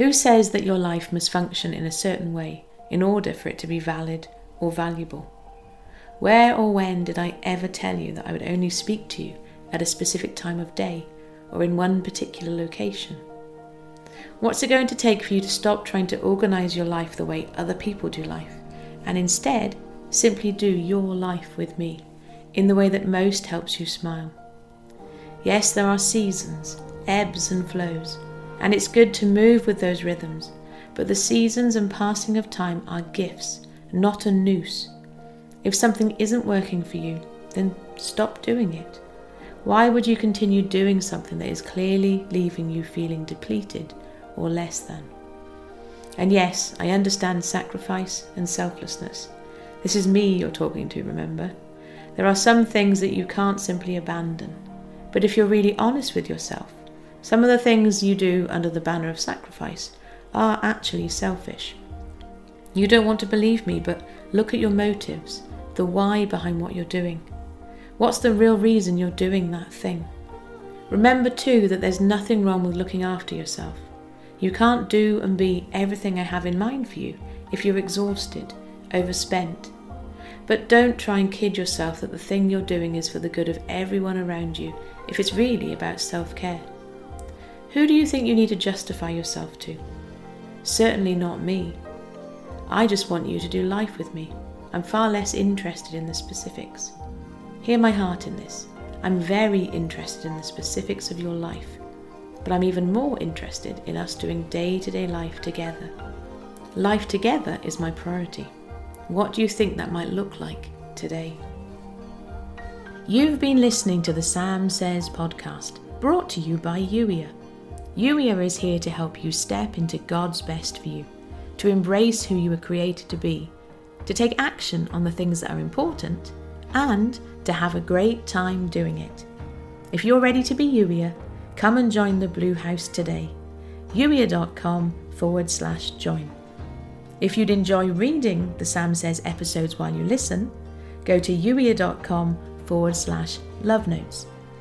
Who says that your life must function in a certain way in order for it to be valid or valuable? Where or when did I ever tell you that I would only speak to you at a specific time of day or in one particular location? What's it going to take for you to stop trying to organize your life the way other people do life and instead simply do your life with me in the way that most helps you smile? Yes, there are seasons, ebbs and flows and it's good to move with those rhythms. But the seasons and passing of time are gifts, not a noose. If something isn't working for you, then stop doing it. Why would you continue doing something that is clearly leaving you feeling depleted or less than? And yes, I understand sacrifice and selflessness. This is me you're talking to, remember? There are some things that you can't simply abandon. But if you're really honest with yourself, some of the things you do under the banner of sacrifice are actually selfish. You don't want to believe me, but look at your motives, the why behind what you're doing. What's the real reason you're doing that thing? Remember too that there's nothing wrong with looking after yourself. You can't do and be everything I have in mind for you if you're exhausted, overspent. But don't try and kid yourself that the thing you're doing is for the good of everyone around you if it's really about self care. Who do you think you need to justify yourself to? Certainly not me. I just want you to do life with me. I'm far less interested in the specifics. Hear my heart in this. I'm very interested in the specifics of your life, but I'm even more interested in us doing day to day life together. Life together is my priority. What do you think that might look like today? You've been listening to the Sam Says podcast, brought to you by Youier. Youier is here to help you step into God's best for you, to embrace who you were created to be, to take action on the things that are important, and to have a great time doing it. If you're ready to be Youier, come and join the Blue House today. Youier.com forward slash join. If you'd enjoy reading the Sam Says episodes while you listen, go to youier.com forward slash love notes.